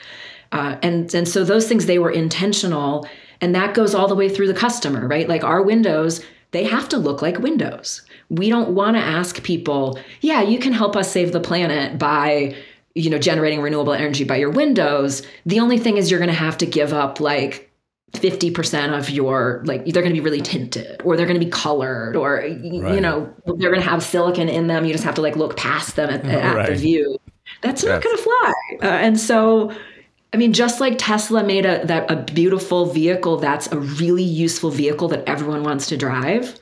Uh, and and so those things they were intentional and that goes all the way through the customer right? Like our windows they have to look like windows we don't want to ask people yeah you can help us save the planet by you know generating renewable energy by your windows. The only thing is you're going to have to give up like 50% of your like they're going to be really tinted or they're going to be colored or y- you know they're going to have silicon in them. You just have to like look past them at, at the view. That's Yes. not going to fly. Uh, and so I mean, just like Tesla made a that a beautiful vehicle that's a really useful vehicle that everyone wants to drive.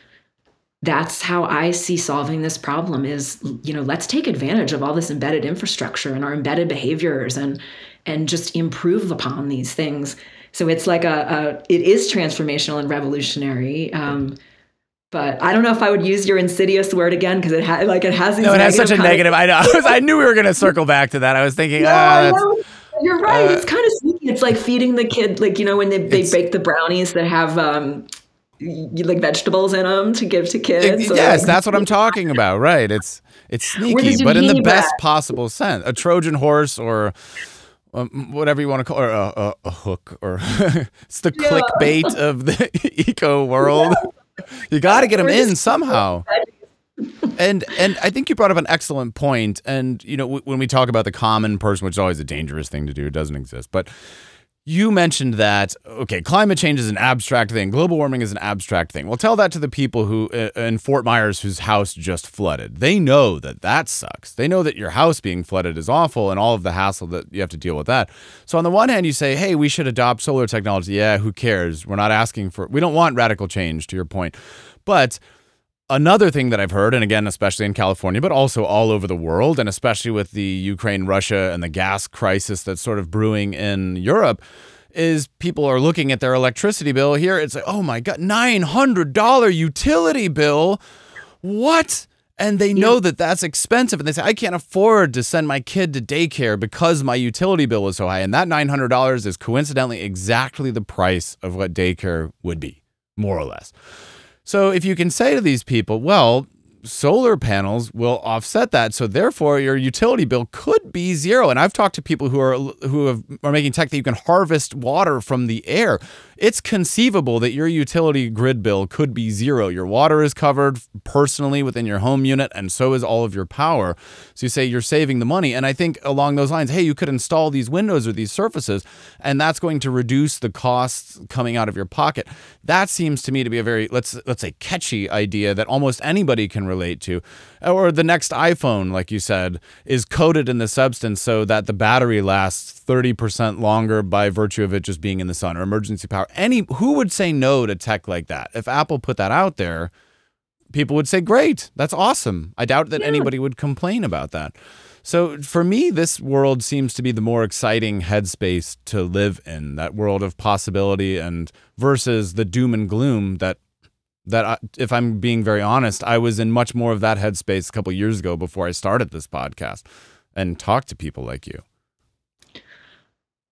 That's how I see solving this problem is, you know, let's take advantage of all this embedded infrastructure and our embedded behaviors and and just improve upon these things. So it's like a, a it is transformational and revolutionary. Um, but I don't know if I would use your insidious word again because it has like it has these No, it has such a negative. I know. I, was, I knew we were going to circle back to that. I was thinking, No, know. You're right. uh, it's kind of sneaky. It's like feeding the kid, like you know, when they, they bake the brownies that have um, like vegetables in them to give to kids. or, yes, that's what I'm talking about. Right. It's it's sneaky, but in the best possible sense. A Trojan horse or um, whatever you want to call, or a, a, a hook, or it's the clickbait of the eco world. You got to get them We're in somehow. and and I think you brought up an excellent point. And you know, w- when we talk about the common person, which is always a dangerous thing to do, it doesn't exist. But you mentioned that okay, climate change is an abstract thing, global warming is an abstract thing. Well, tell that to the people who uh, in Fort Myers whose house just flooded. They know that that sucks. They know that your house being flooded is awful and all of the hassle that you have to deal with that. So on the one hand, you say, "Hey, we should adopt solar technology." Yeah, who cares? We're not asking for. We don't want radical change. To your point, but Another thing that I've heard, and again, especially in California, but also all over the world, and especially with the Ukraine, Russia, and the gas crisis that's sort of brewing in Europe, is people are looking at their electricity bill here. It's like, oh my God, $900 utility bill. What? And they know that that's expensive. And they say, I can't afford to send my kid to daycare because my utility bill is so high. And that $900 is coincidentally exactly the price of what daycare would be, more or less. So if you can say to these people, well, solar panels will offset that. So therefore, your utility bill could be zero. And I've talked to people who are who have, are making tech that you can harvest water from the air it's conceivable that your utility grid bill could be zero. Your water is covered personally within your home unit, and so is all of your power. So you say you're saving the money. And I think along those lines, hey, you could install these windows or these surfaces, and that's going to reduce the costs coming out of your pocket. That seems to me to be a very let's let's say catchy idea that almost anybody can relate to. Or the next iPhone, like you said, is coated in the substance so that the battery lasts 30% longer by virtue of it just being in the sun or emergency power. Any who would say no to tech like that? If Apple put that out there, people would say, "Great, that's awesome." I doubt that yeah. anybody would complain about that. So for me, this world seems to be the more exciting headspace to live in. That world of possibility and versus the doom and gloom that that I, if I'm being very honest, I was in much more of that headspace a couple years ago before I started this podcast and talked to people like you.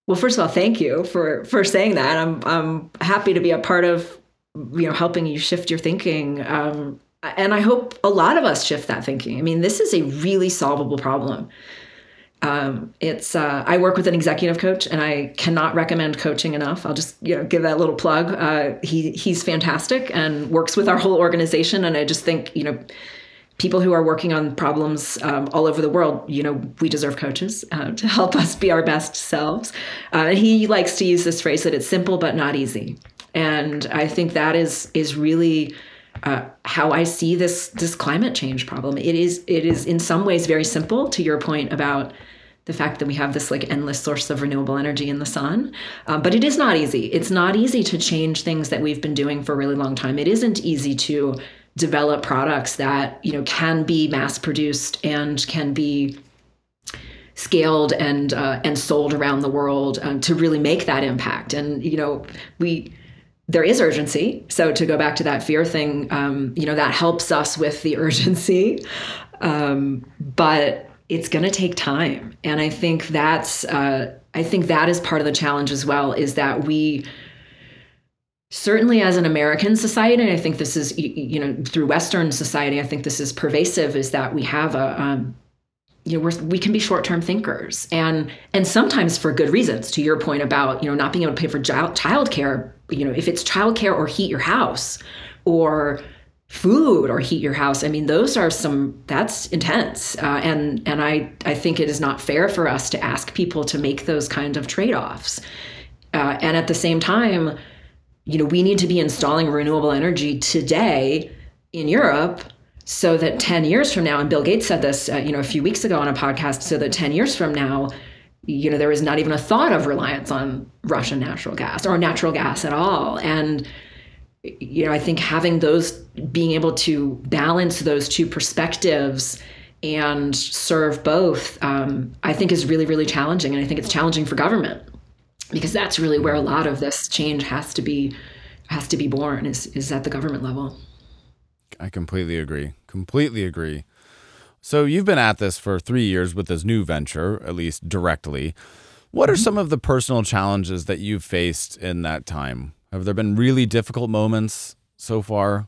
Well, first of all, thank you for for saying that. I'm I'm happy to be a part of you know helping you shift your thinking. Um, and I hope a lot of us shift that thinking. I mean, this is a really solvable problem. Um, it's uh, I work with an executive coach, and I cannot recommend coaching enough. I'll just you know give that little plug. Uh, he he's fantastic and works with our whole organization, and I just think you know people who are working on problems um, all over the world, you know, we deserve coaches uh, to help us be our best selves. Uh, he likes to use this phrase that it's simple but not easy, and I think that is is really. Uh, how I see this this climate change problem. It is it is in some ways very simple. To your point about the fact that we have this like endless source of renewable energy in the sun, um, but it is not easy. It's not easy to change things that we've been doing for a really long time. It isn't easy to develop products that you know can be mass produced and can be scaled and uh, and sold around the world um, to really make that impact. And you know, we there is urgency. So to go back to that fear thing, um, you know, that helps us with the urgency, um, but it's going to take time. And I think that's uh, I think that is part of the challenge as well. Is that we certainly as an American society, and I think this is, you know, through Western society, I think this is pervasive, is that we have a, um, you know, we're, we can be short-term thinkers, and and sometimes for good reasons. To your point about you know not being able to pay for child care, you know, if it's childcare or heat your house, or food or heat your house. I mean, those are some that's intense, uh, and and I I think it is not fair for us to ask people to make those kind of trade-offs, uh, and at the same time you know, we need to be installing renewable energy today in Europe so that 10 years from now, and Bill Gates said this, uh, you know, a few weeks ago on a podcast, so that 10 years from now, you know, there is not even a thought of reliance on Russian natural gas or natural gas at all. And, you know, I think having those, being able to balance those two perspectives and serve both, um, I think is really, really challenging. And I think it's challenging for government because that's really where a lot of this change has to be has to be born is is at the government level. I completely agree. Completely agree. So you've been at this for 3 years with this new venture, at least directly. What are mm-hmm. some of the personal challenges that you've faced in that time? Have there been really difficult moments so far?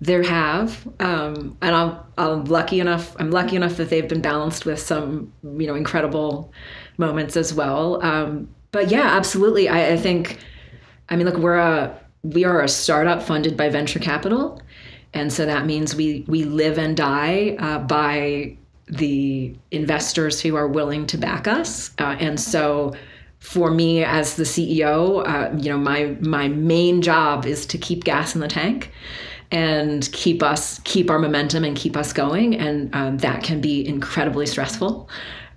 There have, um, and I'm, I'm lucky enough. I'm lucky enough that they've been balanced with some, you know, incredible moments as well. Um, but yeah, absolutely. I, I think, I mean, look, we're a we are a startup funded by venture capital, and so that means we we live and die uh, by the investors who are willing to back us. Uh, and so, for me as the CEO, uh, you know, my my main job is to keep gas in the tank and keep us keep our momentum and keep us going, and um, that can be incredibly stressful.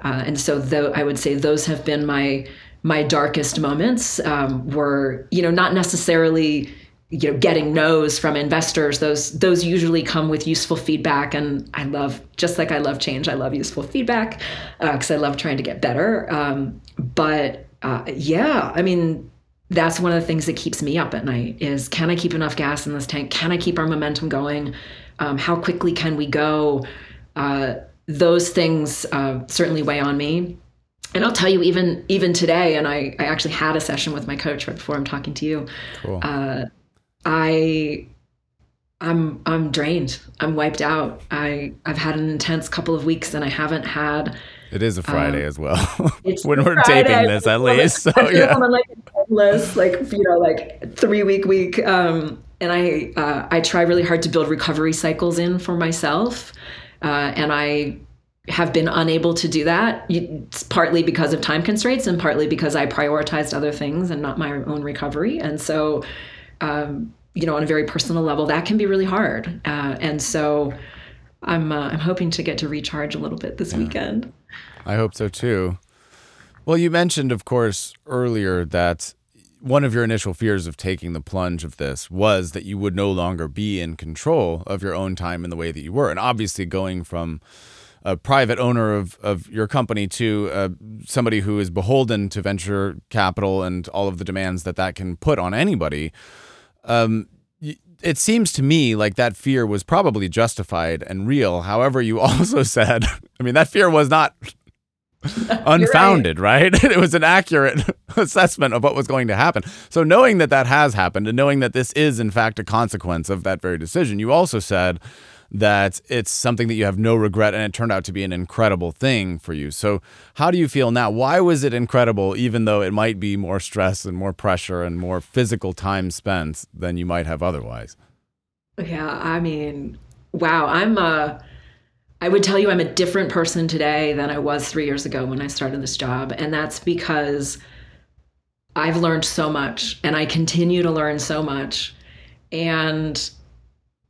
Uh, and so though I would say those have been my my darkest moments um, were you know not necessarily you know getting no's from investors. Those those usually come with useful feedback. And i love just like i love change i love useful feedback because uh, i love trying to get better. Um, but uh, yeah, I mean, that's one of the things that keeps me up at night is can I keep enough gas in this tank? Can I keep our momentum going? Um, how quickly can we go? Uh, those things uh, certainly weigh on me. And I'll tell you, even even today, and I, I actually had a session with my coach right before I'm talking to you. Cool. Uh, I I'm I'm drained. I'm wiped out. I I've had an intense couple of weeks, and I haven't had it is a Friday um, as well. when we're Friday, taping this, at least. So yeah, I'm on like endless, like you know, like three week week. Um, and I uh, I try really hard to build recovery cycles in for myself, uh, and I have been unable to do that. It's partly because of time constraints, and partly because I prioritized other things and not my own recovery. And so, um, you know, on a very personal level, that can be really hard. Uh, and so. I'm uh, I'm hoping to get to recharge a little bit this yeah. weekend. I hope so too. Well, you mentioned, of course, earlier that one of your initial fears of taking the plunge of this was that you would no longer be in control of your own time in the way that you were. And obviously, going from a private owner of, of your company to uh, somebody who is beholden to venture capital and all of the demands that that can put on anybody, um, it seems to me like that fear was probably justified and real. However, you also said, I mean, that fear was not unfounded, right. right? It was an accurate assessment of what was going to happen. So, knowing that that has happened and knowing that this is, in fact, a consequence of that very decision, you also said that it's something that you have no regret and it turned out to be an incredible thing for you. So, how do you feel now? Why was it incredible, even though it might be more stress and more pressure and more physical time spent than you might have otherwise? Yeah, I mean, wow, I'm a I would tell you I'm a different person today than I was three years ago when I started this job. And that's because I've learned so much and I continue to learn so much. And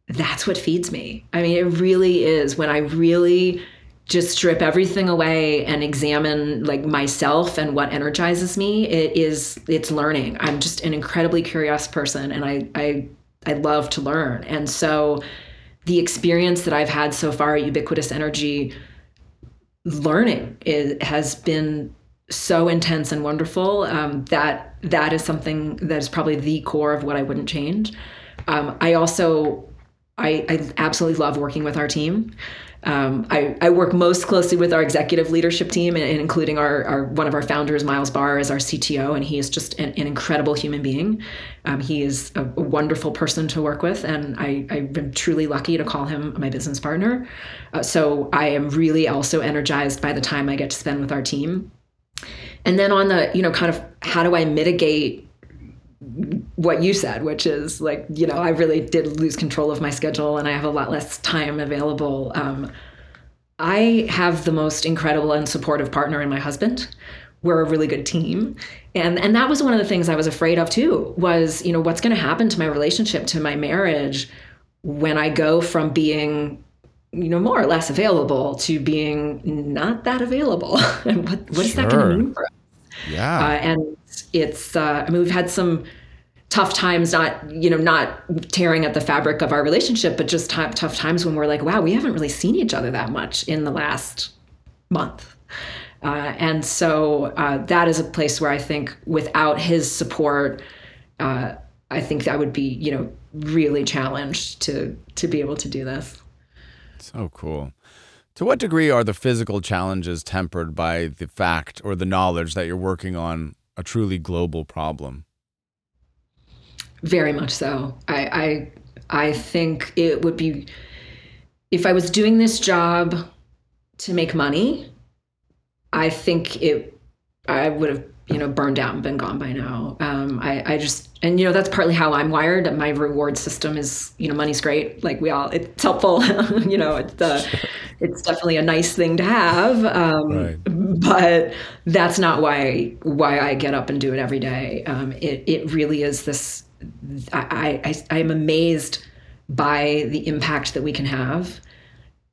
that's what feeds me. I mean, it really is when I really just strip everything away and examine like myself and what energizes me it is it's learning i'm just an incredibly curious person and i i i love to learn and so the experience that I've had so far at Ubiquitous Energy learning it has been so intense and wonderful um, that that is something that is probably the core of what I wouldn't change. Um, I also I, I, absolutely love working with our team. Um, I, I, work most closely with our executive leadership team, and, and including our, our, one of our founders, Miles Barr, as our CTO, and he is just an, an incredible human being. Um, he is a, a, wonderful person to work with, and I, I'm truly lucky to call him my business partner. Uh, so I am really also energized by the time I get to spend with our team. And then on the, you know, kind of how do I mitigate what you said, which is like, you know, I really did lose control of my schedule and I have a lot less time available. Um, I have the most incredible and supportive partner in my husband. We're a really good team. And and that was one of the things I was afraid of too, was, you know, what's going to happen to my relationship, to my marriage when I go from being you know more or less available to being not that available and what what is sure. that going to mean for us yeah uh, and it's uh, I mean we've had some tough times not you know not tearing at the fabric of our relationship but just t- tough times when we're like wow we haven't really seen each other that much in the last month. Uh, and so uh, that is a place where i think without his support uh, i think i would be you know really challenged to to be able to do this. So cool. To what degree are the physical challenges tempered by the fact or the knowledge that you're working on a truly global problem very much so. I, I I think it would be if I was doing this job to make money, I think it I would have you know burned out and been gone by now. Um, I I just and you know that's partly how I'm wired. My reward system is you know money's great. Like we all it's helpful. you know it's uh, it's definitely a nice thing to have. Um, right. But that's not why why I get up and do it every day. Um, it it really is this I, I, I am amazed by the impact that we can have.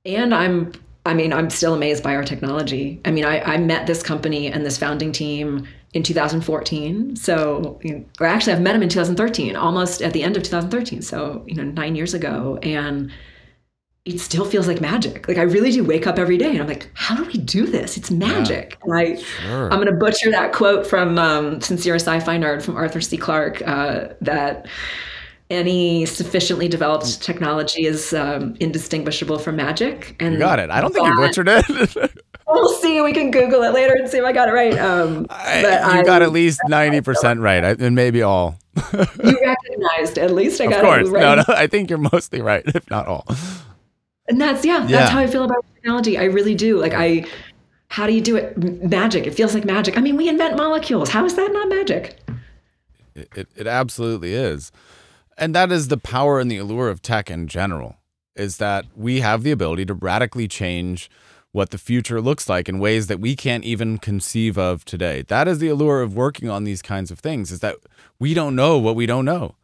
And I'm, I mean, I'm still amazed by our technology. I mean, I, I met this company and this founding team in 2014. So, or actually, I've met them in 2013, almost at the end of 2013. So, you know, nine years ago. And it still feels like magic. Like I really do wake up every day and I'm like, how do we do this? It's magic. Yeah, I, sure. I'm going to butcher that quote from um, Since You're a Sci-Fi Nerd from Arthur C. Clarke uh, that any sufficiently developed technology is um, indistinguishable from magic. And you got it. I don't think you butchered it. we'll see. We can Google it later and see if I got it right. Um, I, you I, got at least ninety percent right, and maybe all. you recognized at least I got of course. it right. No, no, I think you're mostly right, if not all. And that's yeah, yeah, that's how I feel about technology. I really do. Like I how do you do it? Magic. It feels like magic. I mean, we invent molecules. How is that not magic? It, it, it absolutely is. And that is the power and the allure of tech in general, is that we have the ability to radically change what the future looks like in ways that we can't even conceive of today. That is the allure of working on these kinds of things, is that we don't know what we don't know.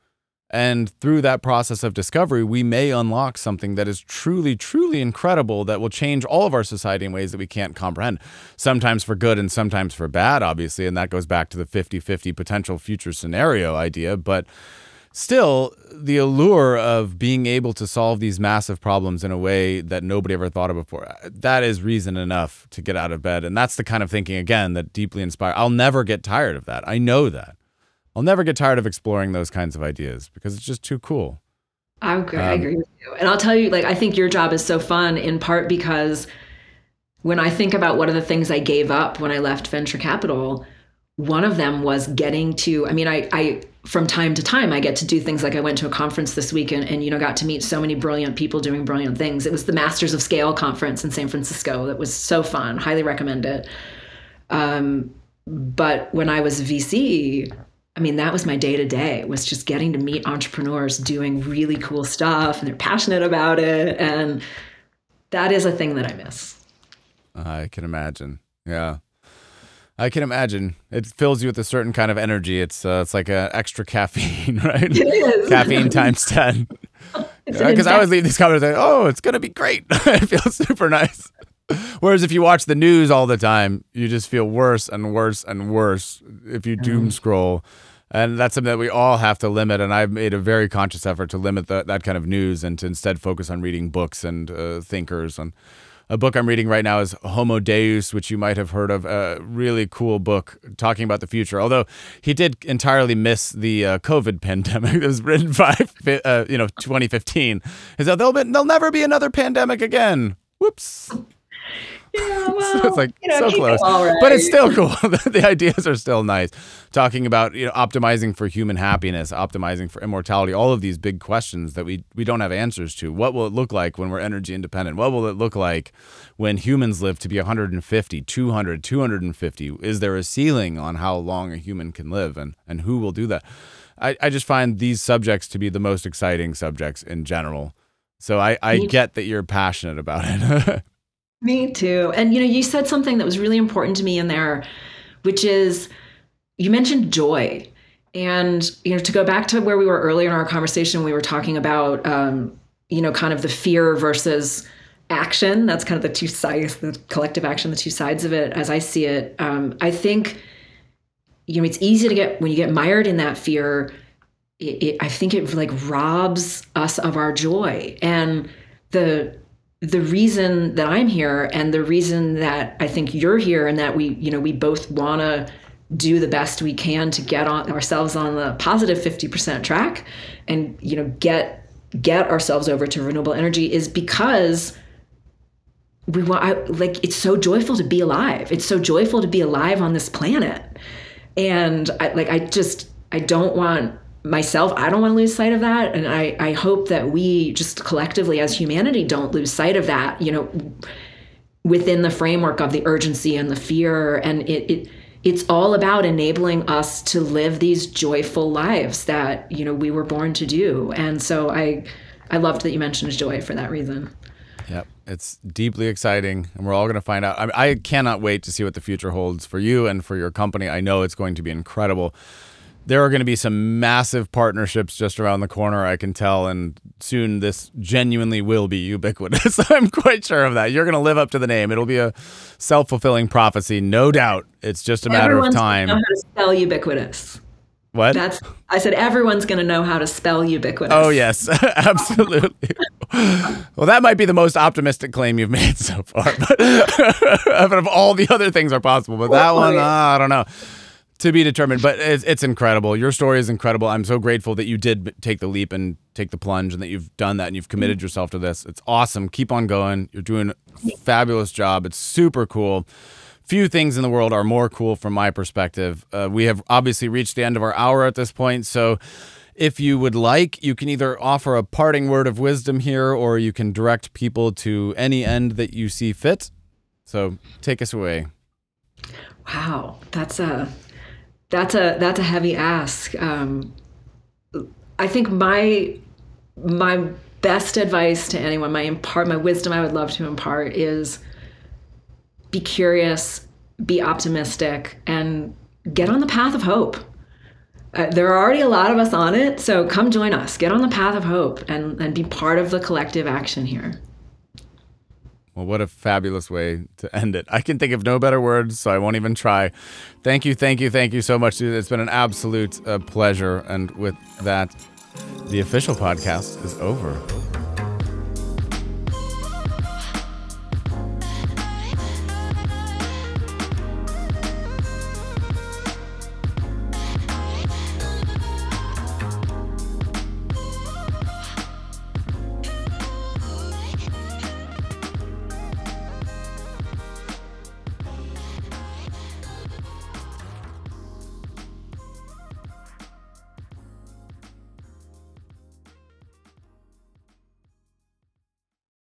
And through that process of discovery, we may unlock something that is truly, truly incredible that will change all of our society in ways that we can't comprehend. Sometimes for good and sometimes for bad, obviously. And that goes back to the 50 50 potential future scenario idea. But still, the allure of being able to solve these massive problems in a way that nobody ever thought of before, uh, that is reason enough to get out of bed. And that's the kind of thinking, again, that deeply inspires. I'll never get tired of that. I know that. I'll never get tired of exploring those kinds of ideas because it's just too cool. I agree, um, I agree with you. And I'll tell you, like, I think your job is so fun in part because when I think about what are the things I gave up when I left venture capital, one of them was getting to, I mean, I, I, from time to time, I get to do things like I went to a conference this week and, and, you know, got to meet so many brilliant people doing brilliant things. It was the Masters of Scale conference in San Francisco. That was so fun. Highly recommend it. Um, but when I was VC, I mean, that was my day to day was just getting to meet entrepreneurs doing really cool stuff and they're passionate about it. And that is a thing that I miss. I can imagine. Yeah. I can imagine. It fills you with a certain kind of energy. It's uh, it's like a extra caffeine, right? It is. caffeine times 10. Because I always leave these comments like, oh, it's going to be great. it feels super nice. Whereas if you watch the news all the time, you just feel worse and worse and worse if you doom mm. scroll. And that's something that we all have to limit. And I've made a very conscious effort to limit the, that kind of news and to instead focus on reading books and uh, thinkers. And a book I'm reading right now is Homo Deus, which you might have heard of. A really cool book talking about the future. Although he did entirely miss the uh, COVID pandemic. it was written by, uh, you know, 2015. Is that there'll, be, there'll never be another pandemic again. Whoops. Yeah, well, it's like you know, so close, but it's still cool. the ideas are still nice. Talking about you know optimizing for human happiness, optimizing for immortality, all of these big questions that we we don't have answers to. What will it look like when we're energy independent? What will it look like when humans live to be 150, 200, 250? Is there a ceiling on how long a human can live, and and who will do that? I, I just find these subjects to be the most exciting subjects in general. So I, I mm. get that you're passionate about it. Me too. And you know, you said something that was really important to me in there, which is you mentioned joy. And you know, to go back to where we were earlier in our conversation, we were talking about um, you know, kind of the fear versus action. That's kind of the two sides, the collective action, the two sides of it, as I see it. Um, I think you know, it's easy to get when you get mired in that fear. It, it, I think it like robs us of our joy and the the reason that I'm here and the reason that I think you're here and that we, you know, we both want to do the best we can to get on ourselves on the positive 50% track and, you know, get get ourselves over to renewable energy is because we want I, like it's so joyful to be alive. It's so joyful to be alive on this planet. And I like I just I don't want myself, I don't want to lose sight of that. And I, I hope that we just collectively as humanity don't lose sight of that, you know, within the framework of the urgency and the fear. And it, it it's all about enabling us to live these joyful lives that, you know, we were born to do. And so I I loved that you mentioned joy for that reason. Yep. It's deeply exciting, and we're all going to find out. I, I cannot wait to see what the future holds for you and for your company. I know it's going to be incredible there are going to be some massive partnerships just around the corner, I can tell. And soon this genuinely will be ubiquitous. I'm quite sure of that. You're going to live up to the name. It'll be a self fulfilling prophecy, no doubt. It's just a matter Everyone's of time. Know how to spell ubiquitous. What? That's I said everyone's going to know how to spell ubiquitous. Oh yes, absolutely. well, that might be the most optimistic claim you've made so far, but, but of all the other things are possible, but that one, uh, I don't know. To be determined, but it's, it's incredible. Your story is incredible. I'm so grateful that you did take the leap and take the plunge, and that you've done that and you've committed yourself to this. It's awesome. Keep on going. You're doing a fabulous job. It's super cool few things in the world are more cool from my perspective. Uh, we have obviously reached the end of our hour at this point, so if you would like, you can either offer a parting word of wisdom here or you can direct people to any end that you see fit. So take us away. Wow, that's a that's a that's a heavy ask. Um, I think my my best advice to anyone, my impart my wisdom I would love to impart is be curious, be optimistic, and get on the path of hope. Uh, there are already a lot of us on it, so come join us. Get on the path of hope and, and be part of the collective action here. Well, what a fabulous way to end it. I can think of no better words, so I won't even try. Thank you, thank you, thank you so much. It's been an absolute uh, pleasure. And with that, the official podcast is over.